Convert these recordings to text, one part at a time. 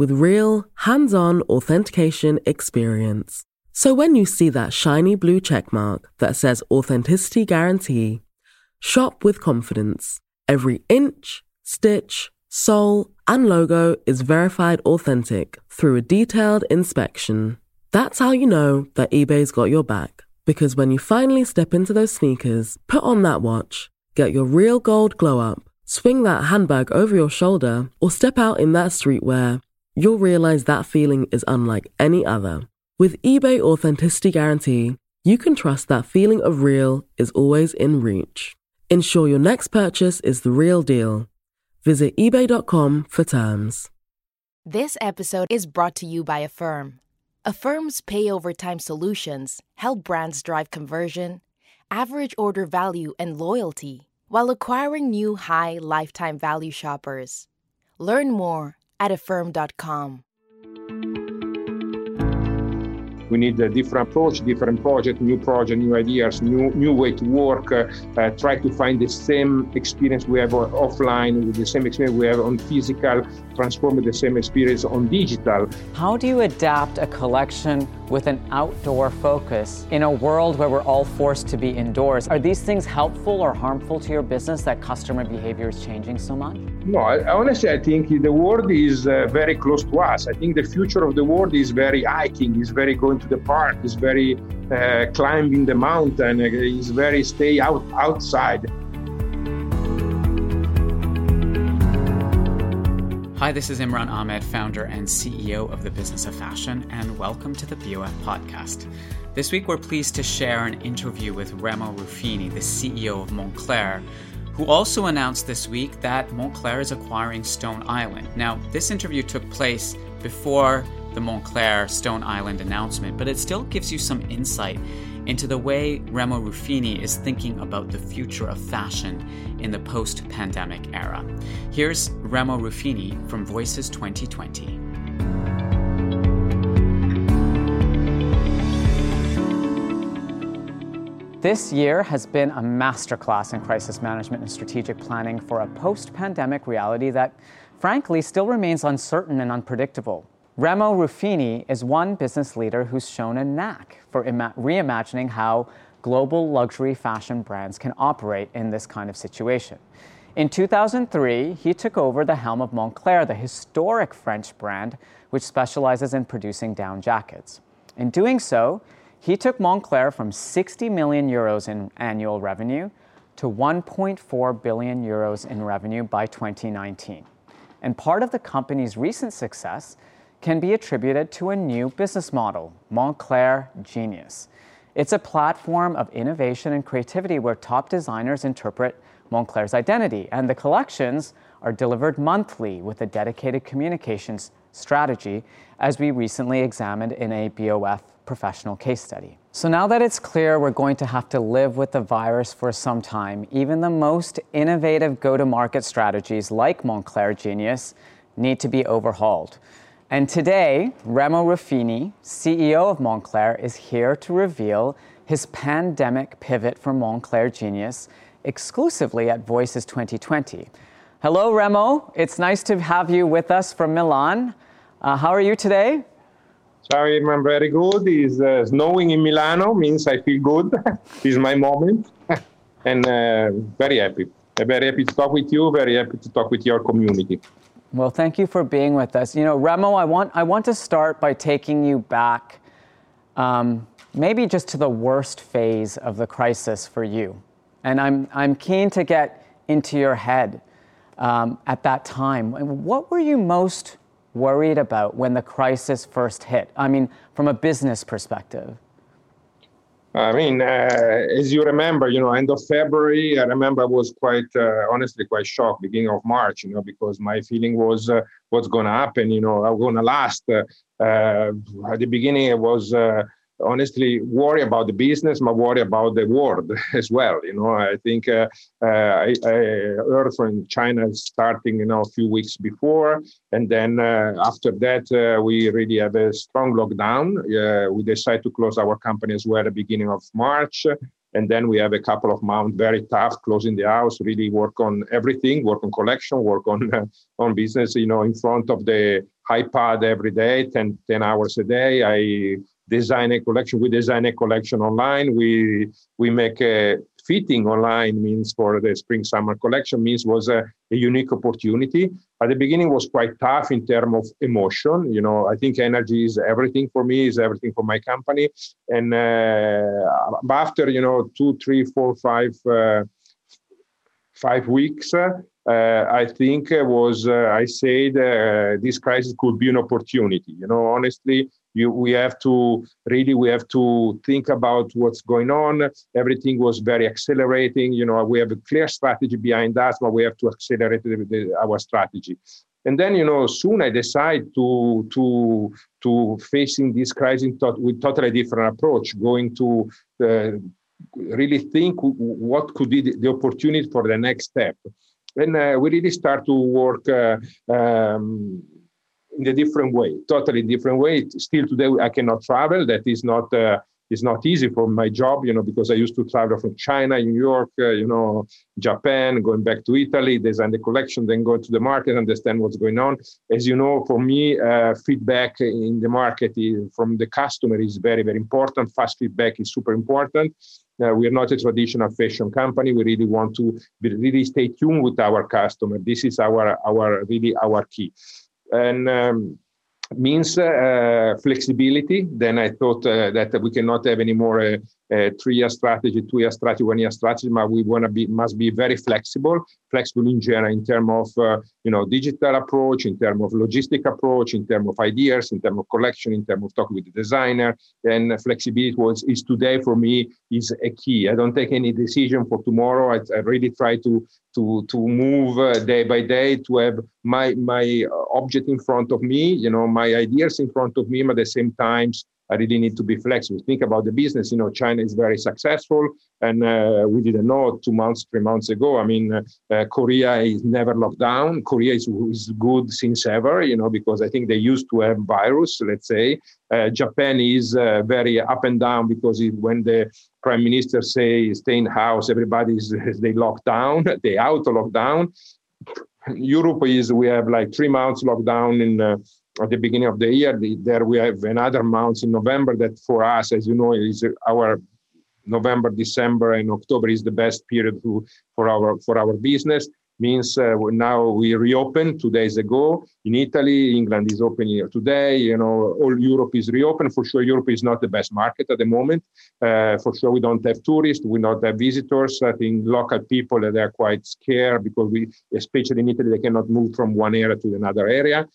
with real, hands on authentication experience. So when you see that shiny blue checkmark that says Authenticity Guarantee, shop with confidence. Every inch, stitch, sole, and logo is verified authentic through a detailed inspection. That's how you know that eBay's got your back. Because when you finally step into those sneakers, put on that watch, get your real gold glow up, swing that handbag over your shoulder, or step out in that streetwear, you'll realize that feeling is unlike any other. With eBay Authenticity Guarantee, you can trust that feeling of real is always in reach. Ensure your next purchase is the real deal. Visit eBay.com for terms. This episode is brought to you by Affirm. Affirm's pay over time solutions help brands drive conversion, average order value, and loyalty while acquiring new high lifetime value shoppers. Learn more at affirm.com. We need a different approach, different project, new project, new ideas, new new way to work. Uh, uh, try to find the same experience we have offline with the same experience we have on physical, transform the same experience on digital. How do you adapt a collection with an outdoor focus in a world where we're all forced to be indoors? Are these things helpful or harmful to your business that customer behavior is changing so much? No, I, honestly, I think the world is uh, very close to us. I think the future of the world is very hiking, is very going to the park, is very uh, climbing the mountain, uh, is very stay out outside. Hi, this is Imran Amed, founder and CEO of the Business of Fashion, and welcome to the BOF podcast. This week, we're pleased to share an interview with Remo Ruffini, the CEO of Moncler, who also announced this week that Moncler is acquiring Stone Island. Now, this interview took place before the Moncler Stone Island announcement, but it still gives you some insight into the way Remo Ruffini is thinking about the future of fashion in the post pandemic era. Here's Remo Ruffini from Voices 2020. This year has been a masterclass in crisis management and strategic planning for a post pandemic reality that, frankly, still remains uncertain and unpredictable. Remo Ruffini is one business leader who's shown a knack for ima- reimagining how global luxury fashion brands can operate in this kind of situation. In 2003, he took over the helm of Moncler, the historic French brand which specializes in producing down jackets. In doing so, he took Moncler from 60 million euros in annual revenue to 1.4 billion euros in revenue by 2019. And part of the company's recent success can be attributed to a new business model, Moncler Genius. It's a platform of innovation and creativity where top designers interpret Moncler's identity, and the collections are delivered monthly with a dedicated communications strategy, as we recently examined in a BOF professional case study. So now that it's clear we're going to have to live with the virus for some time, even the most innovative go to market strategies like Moncler Genius need to be overhauled. And today, Remo Ruffini, CEO of Moncler, is here to reveal his pandemic pivot for Moncler Genius exclusively at Voices 2020. Hello, Remo. It's nice to have you with us from Milan. Uh, how are you today? Sorry, I'm very good. It's uh, snowing in Milano, means I feel good. is my moment. and uh, very happy. I'm very happy to talk with you, very happy to talk with your community. Well, thank you for being with us. You know, Remo, I want, I want to start by taking you back um, maybe just to the worst phase of the crisis for you. And I'm, I'm keen to get into your head um, at that time. What were you most worried about when the crisis first hit? I mean, from a business perspective. I mean, uh, as you remember, you know, end of February, I remember I was quite, uh, honestly, quite shocked. Beginning of March, you know, because my feeling was uh, what's going to happen. You know, I'm going to last. Uh, at the beginning, it was uh, honestly worry about the business, but worry about the world as well. You know, I think uh, uh, I, I, heard from China starting, you know, a few weeks before, and then uh, after that uh, we really have a strong lockdown. we decided to close our company as well at the beginning of March. And then we have a couple of months very tough, closing the house, really work on everything, work on collection, work on on business, you know, in front of the iPad every day, 10, 10 hours a day. I design a collection. We design a collection online. We we make a fitting online means for the spring summer collection means was a, a, unique opportunity. At the beginning was quite tough in terms of emotion. You know, I think energy is everything for me, is everything for my company. And uh, after you know two, three, four, five. Uh, five weeks, uh, I think was uh, I said uh, this crisis could be an opportunity. You know, honestly, you, we have to really we have to think about what's going on. Everything was very accelerating you know we have a clear strategy behind us but we have to accelerate the, the, our strategy. And then you know soon i decide to to to facing this crisis with totally different approach going to uh, really think what could be the, the, opportunity for the next step. And uh, we really start to work uh, um, in a different way, totally different way. Still today, I cannot travel. That is not uh, is not easy for my job, you know, because I used to travel from China, New York, uh, you know, Japan, going back to Italy, design the collection, then go to the market, understand what's going on. As you know, for me, uh, feedback in the market is, from the customer is very, very important. Fast feedback is super important. Uh, we are not a traditional fashion company. We really want to really stay tuned with our customer. This is our our really our key and um, means uh, flexibility. Then I thought uh, that we cannot have any more uh, uh, three-year strategy, two-year strategy, one-year strategy, but we want to be must be very flexible, flexible in general in terms of uh, you know digital approach, in terms of logistic approach, in terms of ideas, in terms of collection, in terms of talking with the designer, and flexibility was is today for me is a key. I don't take any decision for tomorrow. I, I really try to to to move uh, day by day to have my my object in front of me, you know, my ideas in front of me, but at the same times I really need to be flexible. Think about the business. You know, China is very successful, and uh, we didn't know two months, three months ago. I mean, uh, uh, Korea is never locked down. Korea is, is good since ever. You know, because I think they used to have virus. Let's say uh, Japan is uh, very up and down because it, when the prime minister say stay in house, everybody is they lock down. They out of lockdown. Europe is we have like three months lockdown in uh, at the beginning of the year. The, there we have another month in November that for us, as you know, is our November, December, and October is the best period to, for our for our business. Means uh, now we reopened two days ago in Italy. England is open here today. You know, all Europe is reopened. For sure, Europe is not the best market at the moment. Uh, for sure, we don't have tourists. We don't have visitors. I think local people they are quite scared because we, especially in Italy, they cannot move from one area to another area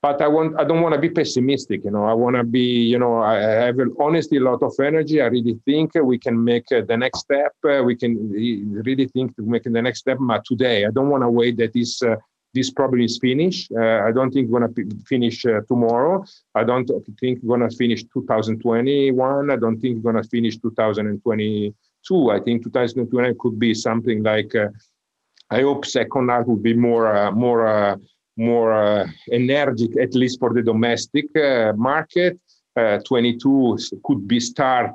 but I want I don't want to be pessimistic. You know, I want to be you know I have honestly a lot of energy. I really think we can make uh, the next step. Uh, we can really think to make the next step. But today, I don't want to wait that this. Uh, this problem is finished. Uh, I don't think we're going to finish uh, tomorrow. I don't think we're to finish 2021. I don't think we're to finish 2022. I think 2020 could be something like. Uh, I hope second half will be more more more uh, energetic, at least for the domestic uh, market. Uh, 22 could be start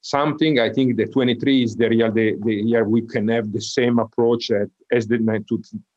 something. I think the 23 is the real the, the year we can have the same approach at, as the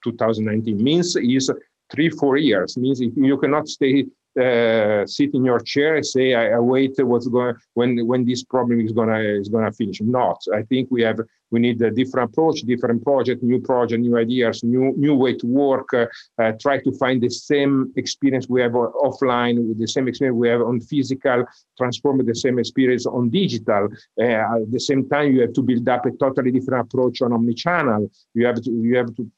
2019 means is three four years means you cannot stay uh, sit in your chair and say I, I, wait what's going when when this problem is gonna is gonna finish not i think we have we need a different approach different project new project new ideas new new way to work uh, try to find the same experience we have offline with the same experience we have on physical transform the same experience on digital uh, at the same time you have to build up a totally different approach on omnichannel you have to you have to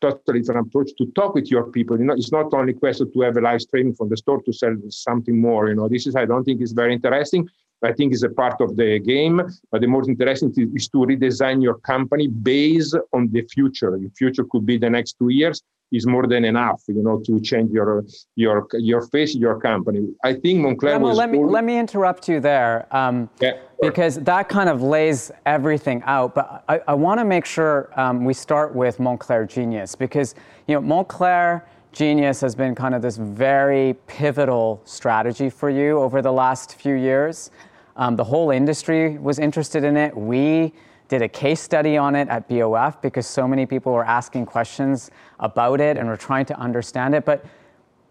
totally different approach to talk with your people. You know, it's not only question to have a live streaming from the store to sell something more. You know, this is I don't think is very interesting. I think is a part of the game. But the most interesting is to redesign your company based on the future. The future could be the next two years is more than enough, you know, to change your your your face, your company. I think Moncler Emma, let me let me interrupt you there, um, yeah, because that kind of lays everything out. But I, I want to make sure um, we start with Moncler Genius because you know Moncler Genius has been kind of this very pivotal strategy for you over the last few years. Um, the whole industry was interested in it. We did a case study on it at BOF because so many people were asking questions about it and were trying to understand it. But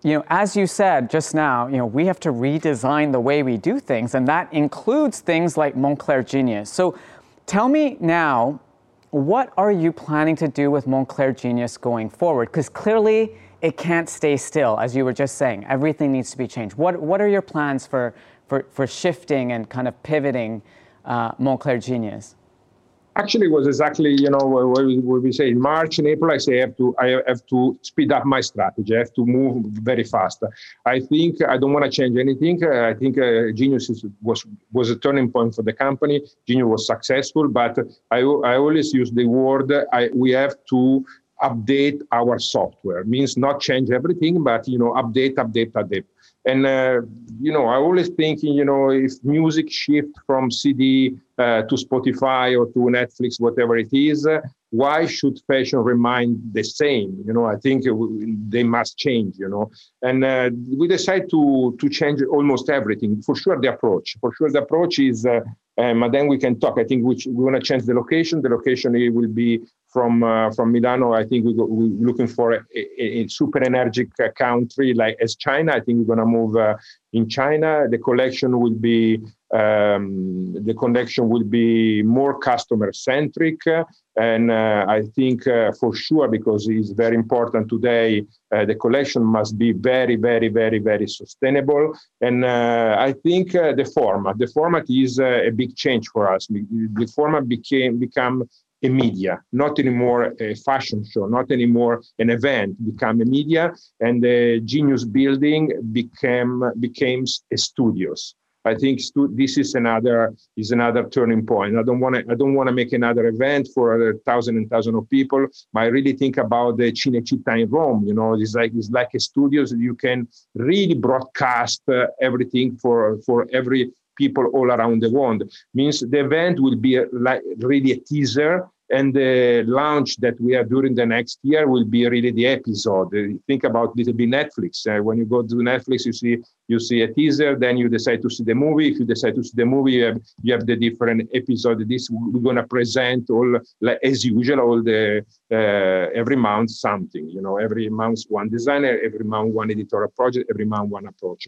you know, as you said just now, you know, we have to redesign the way we do things, and that includes things like Moncler Genius. So tell me now, what are you planning to do with Moncler Genius going forward? Because clearly it can't stay still, as you were just saying. Everything needs to be changed. What, what are your plans for, for, for shifting and kind of pivoting uh, Moncler Genius? actually it was exactly you know what we, we say in march and april i say i have to i have to speed up my strategy. I have to move very fast. I think i don't want to change anything. I think uh, genius is, was was a turning point for the company. Genius was successful but i, I always use the word I, we have to update our software. Means not change everything but you know update update update and uh, you know, I always thinking, you know, if music shift from CD uh, to Spotify or to Netflix, whatever it is, uh, why should fashion remain the same? You know, I think they must change. You know, and uh, we decide to to change almost everything. For sure, the approach. For sure, the approach is. Uh, um, and then we can talk. I think we we want to change the location. The location will be from uh, from Milano. I think we go, we're looking for a, a, a super energetic country like as China. I think we're going to move uh, in China. The collection will be um, the collection will be more customer centric, and uh, I think uh, for sure because it's very important today. Uh, the collection must be very, very, very, very sustainable, and uh, I think the format. The format is a big change for us. The format became become a media, not anymore a fashion show, not anymore an event, become a media, and the Genius building became became a studios. I think stu- this is another is another turning point. I don't want to I don't want to make another event for a thousand and thousand of people. But I really think about the Cinecittà in Rome. You know, it's like it's like a studios. You can really broadcast uh, everything for for every people all around the world. Means the event will be like really a teaser and the launch that we are during the next year will be really the episode. Think about little bit Netflix. Uh, when you go to Netflix, you see you see a teaser, then you decide to see the movie. If you decide to see the movie, you have, you have the different episode. This we're gonna present all like, as usual, all the uh, every month something. You know, every month one designer, every month one editorial project, every month one approach.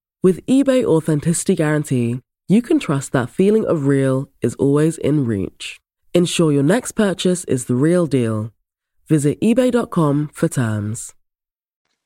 With eBay Authenticity Guarantee, you can trust that feeling of real is always in reach. Ensure your next purchase is the real deal. Visit eBay.com for terms.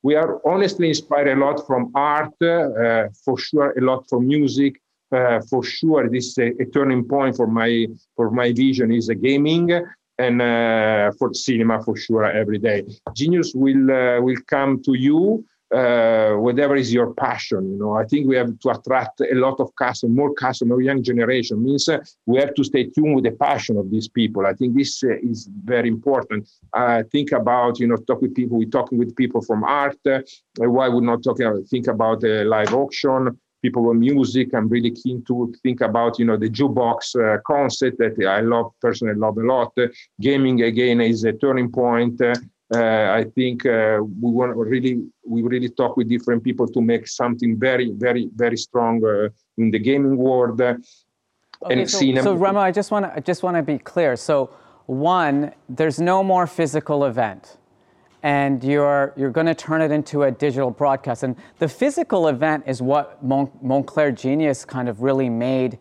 We are honestly inspired a lot from art, uh, for sure, a lot from music. Uh, for sure, this is a, a, turning point for my for my vision is a gaming and uh, for cinema for sure every day. Genius will uh, will come to you uh, whatever is your passion. You know, I think we have to attract a lot of customers, more customers, young generation. Means uh, we have to stay tuned with the passion of these people. I think this uh, is very important. Uh, think about you know talk with people. We're talking with people from art. Uh, why would not talk? Uh, think about a live auction. People with music. I'm really keen to think about you know the jukebox uh, concept that I love personally love a lot. gaming again is a turning point. Uh, I think uh, we want really we really talk with different people to make something very very very strong uh, in the gaming world okay, and so, cinema. So Remo, I just want to I just want to be clear. So one, there's no more physical event, and you're you're going to turn it into a digital broadcast. And the physical event is what Mon- Moncler Genius kind of really made.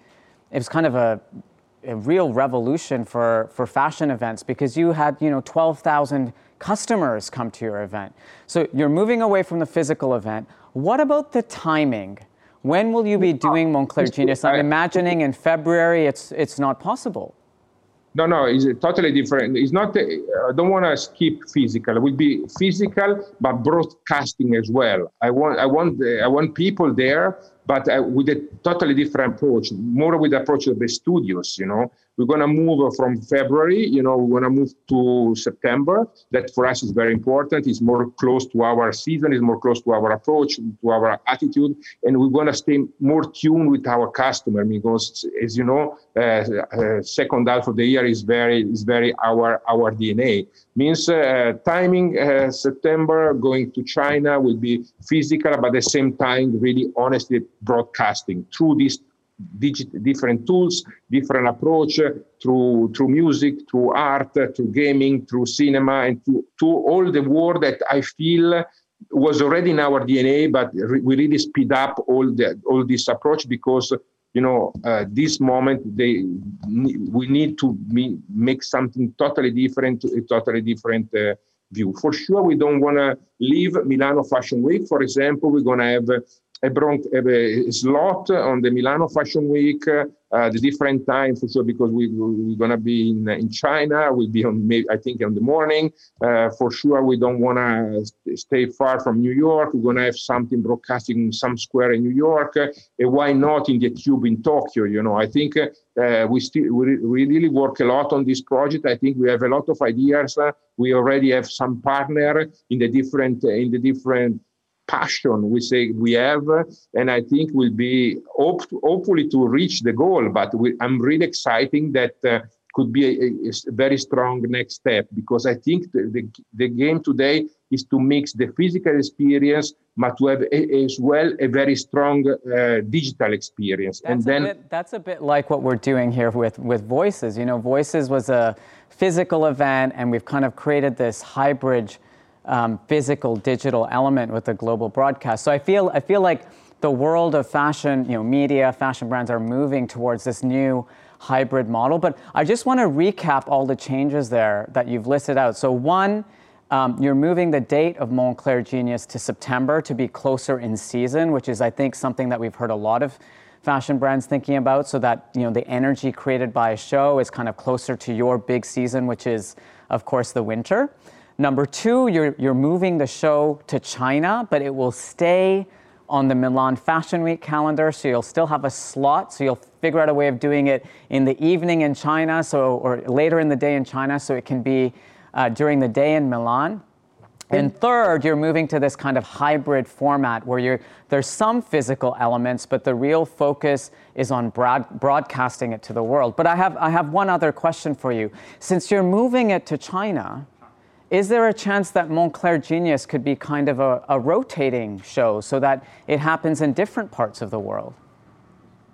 It was kind of a a real revolution for, for fashion events because you had you know 12,000 customers come to your event. So you're moving away from the physical event. What about the timing? When will you be doing Moncler Genius? I'm imagining in February it's, it's not possible. No, no, it's totally different. It's not. Uh, I don't want to skip physical. It will be physical, but broadcasting as well. I want, I want, uh, I want people there but uh, with a totally different approach, more with the approach of the studios, you know. We're going to move from February, you know, we're going to move to September. That for us is very important. It's more close to our season, it's more close to our approach, to our attitude. And we're going to stay more tuned with our customer because, as you know, uh, uh, second half of the year is very, is very our, our DNA. Means uh, timing, uh, September, going to China will be physical, but at the same time, really honestly broadcasting through these digit, different tools, different approach through through music, through art, through gaming, through cinema, and to, to all the world that I feel was already in our DNA, but re- we really speed up all the all this approach because you know uh, this moment they we need to be, make something totally different, a totally different. Uh, view. For sure, we don't want to leave Milano Fashion Week. For example, we're going to have a, a slot on the Milano Fashion Week, uh, the different time for sure, because we, we're going to be in, in China. We'll be on, maybe, I think, in the morning. Uh, for sure, we don't want to stay far from New York. We're going to have something broadcasting in some square in New York. Uh, why not in the Cube in Tokyo? You know, I think uh, we still we, we, really work a lot on this project. I think we have a lot of ideas. We already have some partner in the different in the different passion we say we have, and I think will be hope, hopefully to reach the goal. But we, I'm really exciting that uh, could be a, a, very strong next step because I think the, the, the, game today is to mix the physical experience, but to have a, as well a very strong uh, digital experience. That's and then bit, that's a bit like what we're doing here with with Voices. You know, Voices was a physical event, and we've kind of created this hybrid um, physical digital element with the global broadcast. So I feel I feel like the world of fashion, you know, media, fashion brands are moving towards this new hybrid model. But I just want to recap all the changes there that you've listed out. So one. Um, you're moving the date of Moncler Genius to September to be closer in season, which is, I think, something that we've heard a lot of fashion brands thinking about, so that you know the energy created by a show is kind of closer to your big season, which is, of course, the winter. Number two, you're, you're moving the show to China, but it will stay on the Milan Fashion Week calendar, so you'll still have a slot. So you'll figure out a way of doing it in the evening in China, so or later in the day in China, so it can be uh, during the day in Milan. And third, you're moving to this kind of hybrid format where you're, there's some physical elements, but the real focus is on broad, broadcasting it to the world. But I have, I have one other question for you. Since you're moving it to China, is there a chance that Moncler Genius could be kind of a, a, rotating show so that it happens in different parts of the world?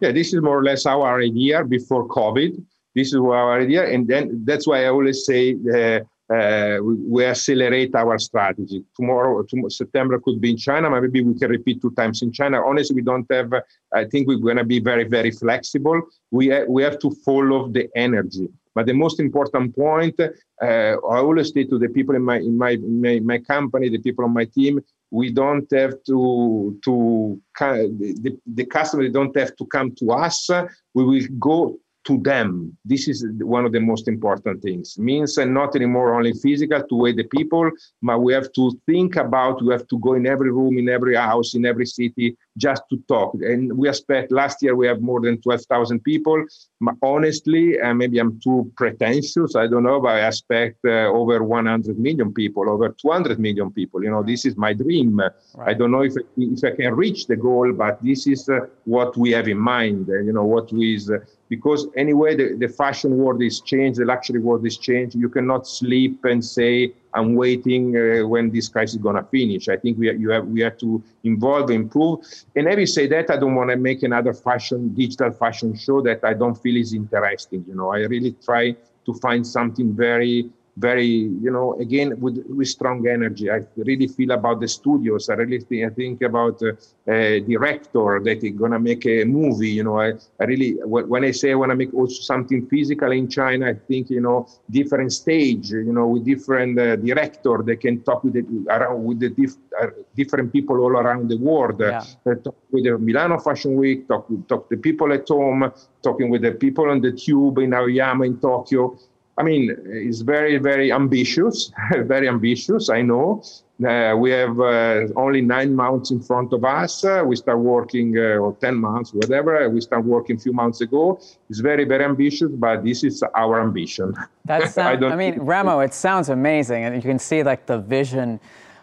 Yeah, this is more or less our idea before COVID. This is our idea, and then that's why I always say uh, uh, we, we, accelerate our strategy. Tomorrow, tomorrow, September could be in China, maybe we can repeat two times in China. Honestly, we don't have. I think we're going to be very, very flexible. We ha- we have to follow the energy. But the most important point, uh, I always say to the people in my, in my my my company, the people on my team, we don't have to to the, the customer don't have to come to us. We will go to them. This is one of the most important things. Means and not anymore only physical to weigh the people, but we have to think about, we have to go in every room, in every house, in every city, just to talk. And we expect last year we have more than 12,000 people. But honestly, uh, maybe I'm too pretentious, I don't know, but I expect uh, over 100 million people, over 200 million people. You know, this is my dream. Right. I don't know if, if I can reach the goal, but this is uh, what we have in mind, uh, you know, what we is. Because anyway the, the fashion world is changed the luxury world is changed. You cannot sleep and say i'm waiting uh, when this crisis is going to finish. I think we, you have, we have to involve improve. And having said that i don't want to make another fashion digital fashion show that i don't feel is interesting you know. I really try to find something very very, you know, again with, with strong energy. I really feel about the studios. I really think, I think about uh, a director that is gonna make a movie. You know, I, I really when I say I want to make also something physical in China, I think you know different stage. You know, with different uh, director, they can talk with the around with the diff, uh, different people all around the world. Yeah. Uh, talk with the Milano Fashion Week, talk talk to people at home, talking with the people on the tube in Aoyama in Tokyo I mean, it's very, very ambitious, very ambitious, I know. Uh, we have uh, only nine months in front of us. Uh, we start working, uh, or 10 months, whatever. We start working a few months ago. It's very, very ambitious, but this is our ambition. That sounds, I, I mean, Remo, it sounds amazing. And you can see like the vision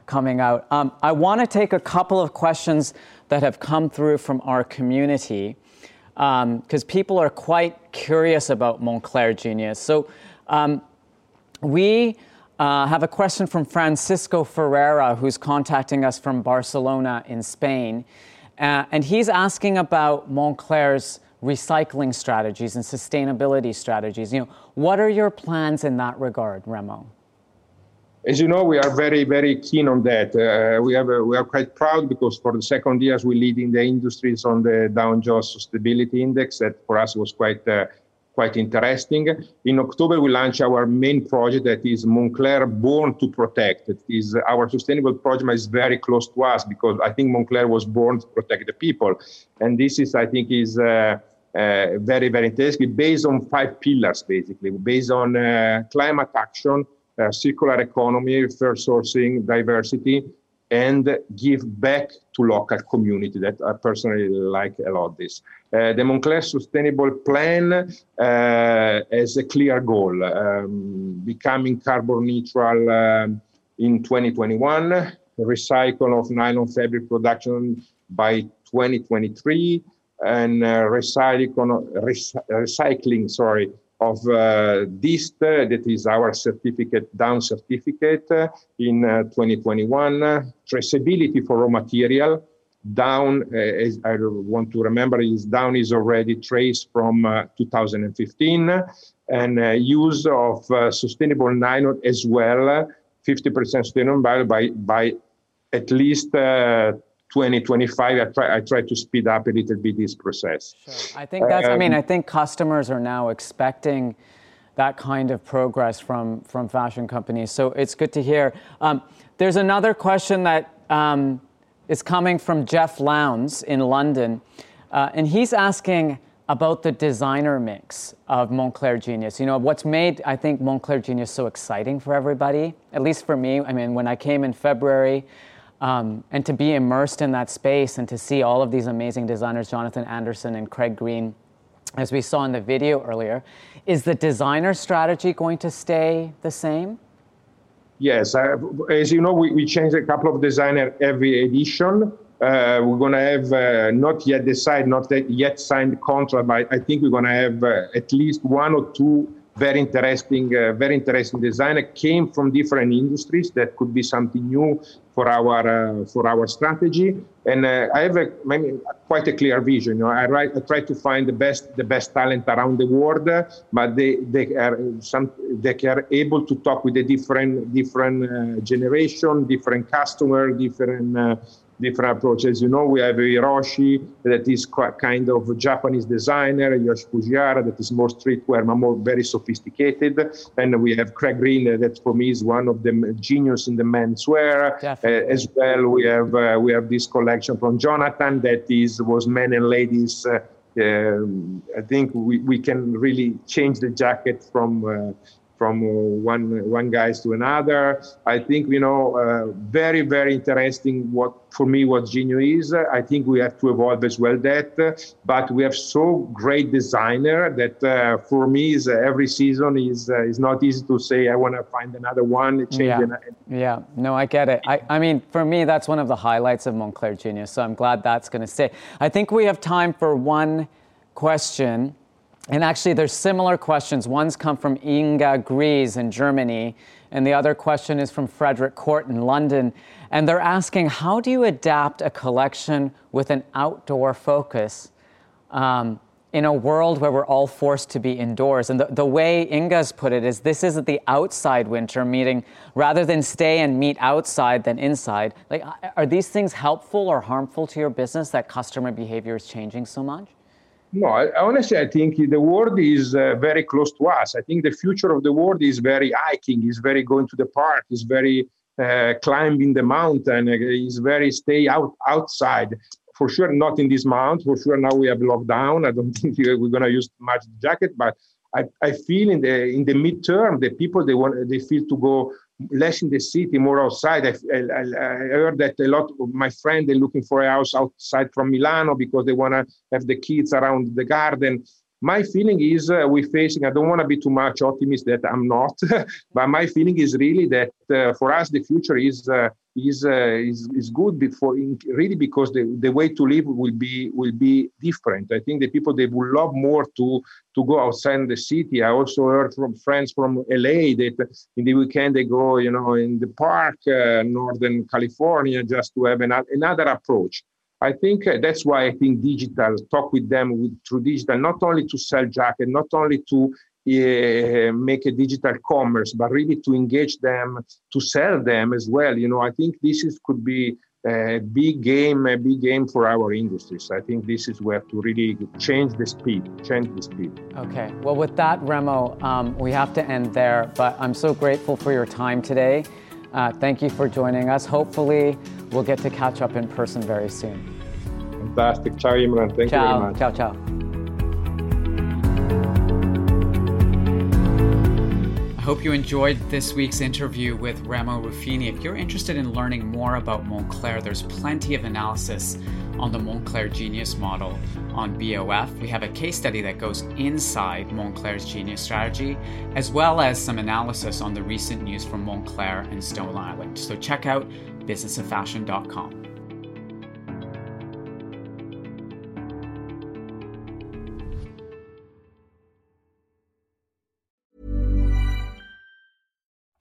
coming out. Um, I want to take a couple of questions that have come through from our community because um, people are quite curious about Moncler Genius. So um, we uh, have a question from Francisco Ferreira, who's contacting us from Barcelona in Spain. Uh, and he's asking about Moncler's recycling strategies and sustainability strategies. You know, what are your plans in that regard, Remo? As you know, we are very, very keen on that. Uh, we, have a, we are quite proud because for the second years we lead in the industries on the Dow Jones Sustainability Index. That for us was quite uh, quite interesting. In October, we launched our main project that is Moncler Born to Protect. It is our sustainable project is very close to us because I think Moncler was born to protect the people. And this is, I think, is uh, uh, very, very interesting, based on five pillars, basically, based on uh, climate action, uh, circular economy, fair sourcing, diversity, and give back to local community that I personally like a lot this. Uh, the Moncler Sustainable Plan uh, has a clear goal, um, becoming carbon neutral um, in 2021, recycle of nylon fabric production by 2023 and uh, recycling, recycling sorry, of uh, DIST, that is our certificate, down certificate uh, in uh, 2021. Traceability for raw material, down, uh, as I want to remember, is down is already traced from uh, 2015, and uh, use of sustainable nylon as well, 50% sustainable by, by, by at least 2025 I try I try to speed up a little bit this process. Sure. I think that's um, I mean I think customers are now expecting that kind of progress from from fashion companies. So it's good to hear. Um, there's another question that um, is coming from Jeff Lowndes in London, uh, and he's asking about the designer mix of Moncler Genius. You know, what's made, I think, Moncler Genius so exciting for everybody, at least for me. I mean, when I came in February, um, and to be immersed in that space and to see all of these amazing designers, Jonathan Anderson and Craig Green, as we saw in the video earlier, is the designer strategy going to stay the same? Yes, as you know, we, we change a couple of designers every edition. Uh, we're going to have uh, not yet decided, not yet signed contract, but I think we're going to have uh, at least one or two very interesting, uh, very interesting designer came from different industries. That could be something new for our uh, for our strategy. And uh, I have a, quite a clear vision. You know, I, write, I try to find the best the best talent around the world, but they they are some they are able to talk with the different different uh, generation, different customer, different uh, different approaches. You know, we have Hiroshi that is kind of a Japanese designer, Yoshi Fujiwara that is more streetwear, but more very sophisticated. And we have Craig Green that for me is one of the genius in the menswear. Uh, as well, we have uh, we have this collection from Jonathan that is was men and ladies. Uh, um, I think we, we can really change the jacket from uh, from uh, one one guys to another. I think you know uh, very very interesting. What for me what Genio is. I think we have to evolve as well that, but we have so great designer that uh, for me is uh, every season is uh, is not easy to say I want to find another one. change. yeah. yeah, no, I get it. I, I mean, for me, that's one of the highlights of Moncler Genius. So I'm glad that's going to stay. I think we have time for one question. And actually, there's similar questions. One's come from Inga Gries in Germany, and the other question is from Frederick Court in London. And they're asking, how do you adapt a collection with an outdoor focus um, in a world where we're all forced to be indoors? And the, the way Inga's put it is this isn't the outside winter meeting, rather than stay and meet outside than inside. Like, are these things helpful or harmful to your business that customer behavior is changing so much? No, I, honestly, I think the world is uh, very close to us. I think the future of the world is very hiking, is very going to the park, is very uh, climbing the mountain, uh, is very stay out outside. For sure, not in this month. For sure, now we have lockdown. I don't think we're going to use much jacket, but I, I feel in the in the midterm, the people they want they feel to go less in the city, more outside. I, I, I, heard that a lot of my friends they're looking for a house outside from Milano because they want to have the kids around the garden. My feeling is uh, we're facing. I don't want to be too much optimist that I'm not, but my feeling is really that uh, for us the future is uh, is, uh, is is good before really because the, the way to live will be will be different. I think the people they would love more to to go outside the city. I also heard from friends from LA that in the weekend they go you know in the park, uh, Northern California, just to have an, another approach. I think uh, that's why I think digital talk with them with, through digital, not only to sell jacket, not only to uh, make a digital commerce, but really to engage them, to sell them as well. You know, I think this is could be a big game, a big game for our industries. I think this is where to really change the speed, change the speed. Okay. Well, with that, Remo, um, we have to end there. But I'm so grateful for your time today. Uh, thank you for joining us. Hopefully, we'll get to catch up in person very soon. Fantastic. Ciao, Imran. Thank ciao. you very much. Ciao, ciao. Hope you enjoyed this week's interview with Remo Ruffini. If you're interested in learning more about Moncler, there's plenty of analysis on the Moncler Genius model on BOF. We have a case study that goes inside Moncler's Genius strategy, as well as some analysis on the recent news from Moncler and Stone Island. So check out businessoffashion.com.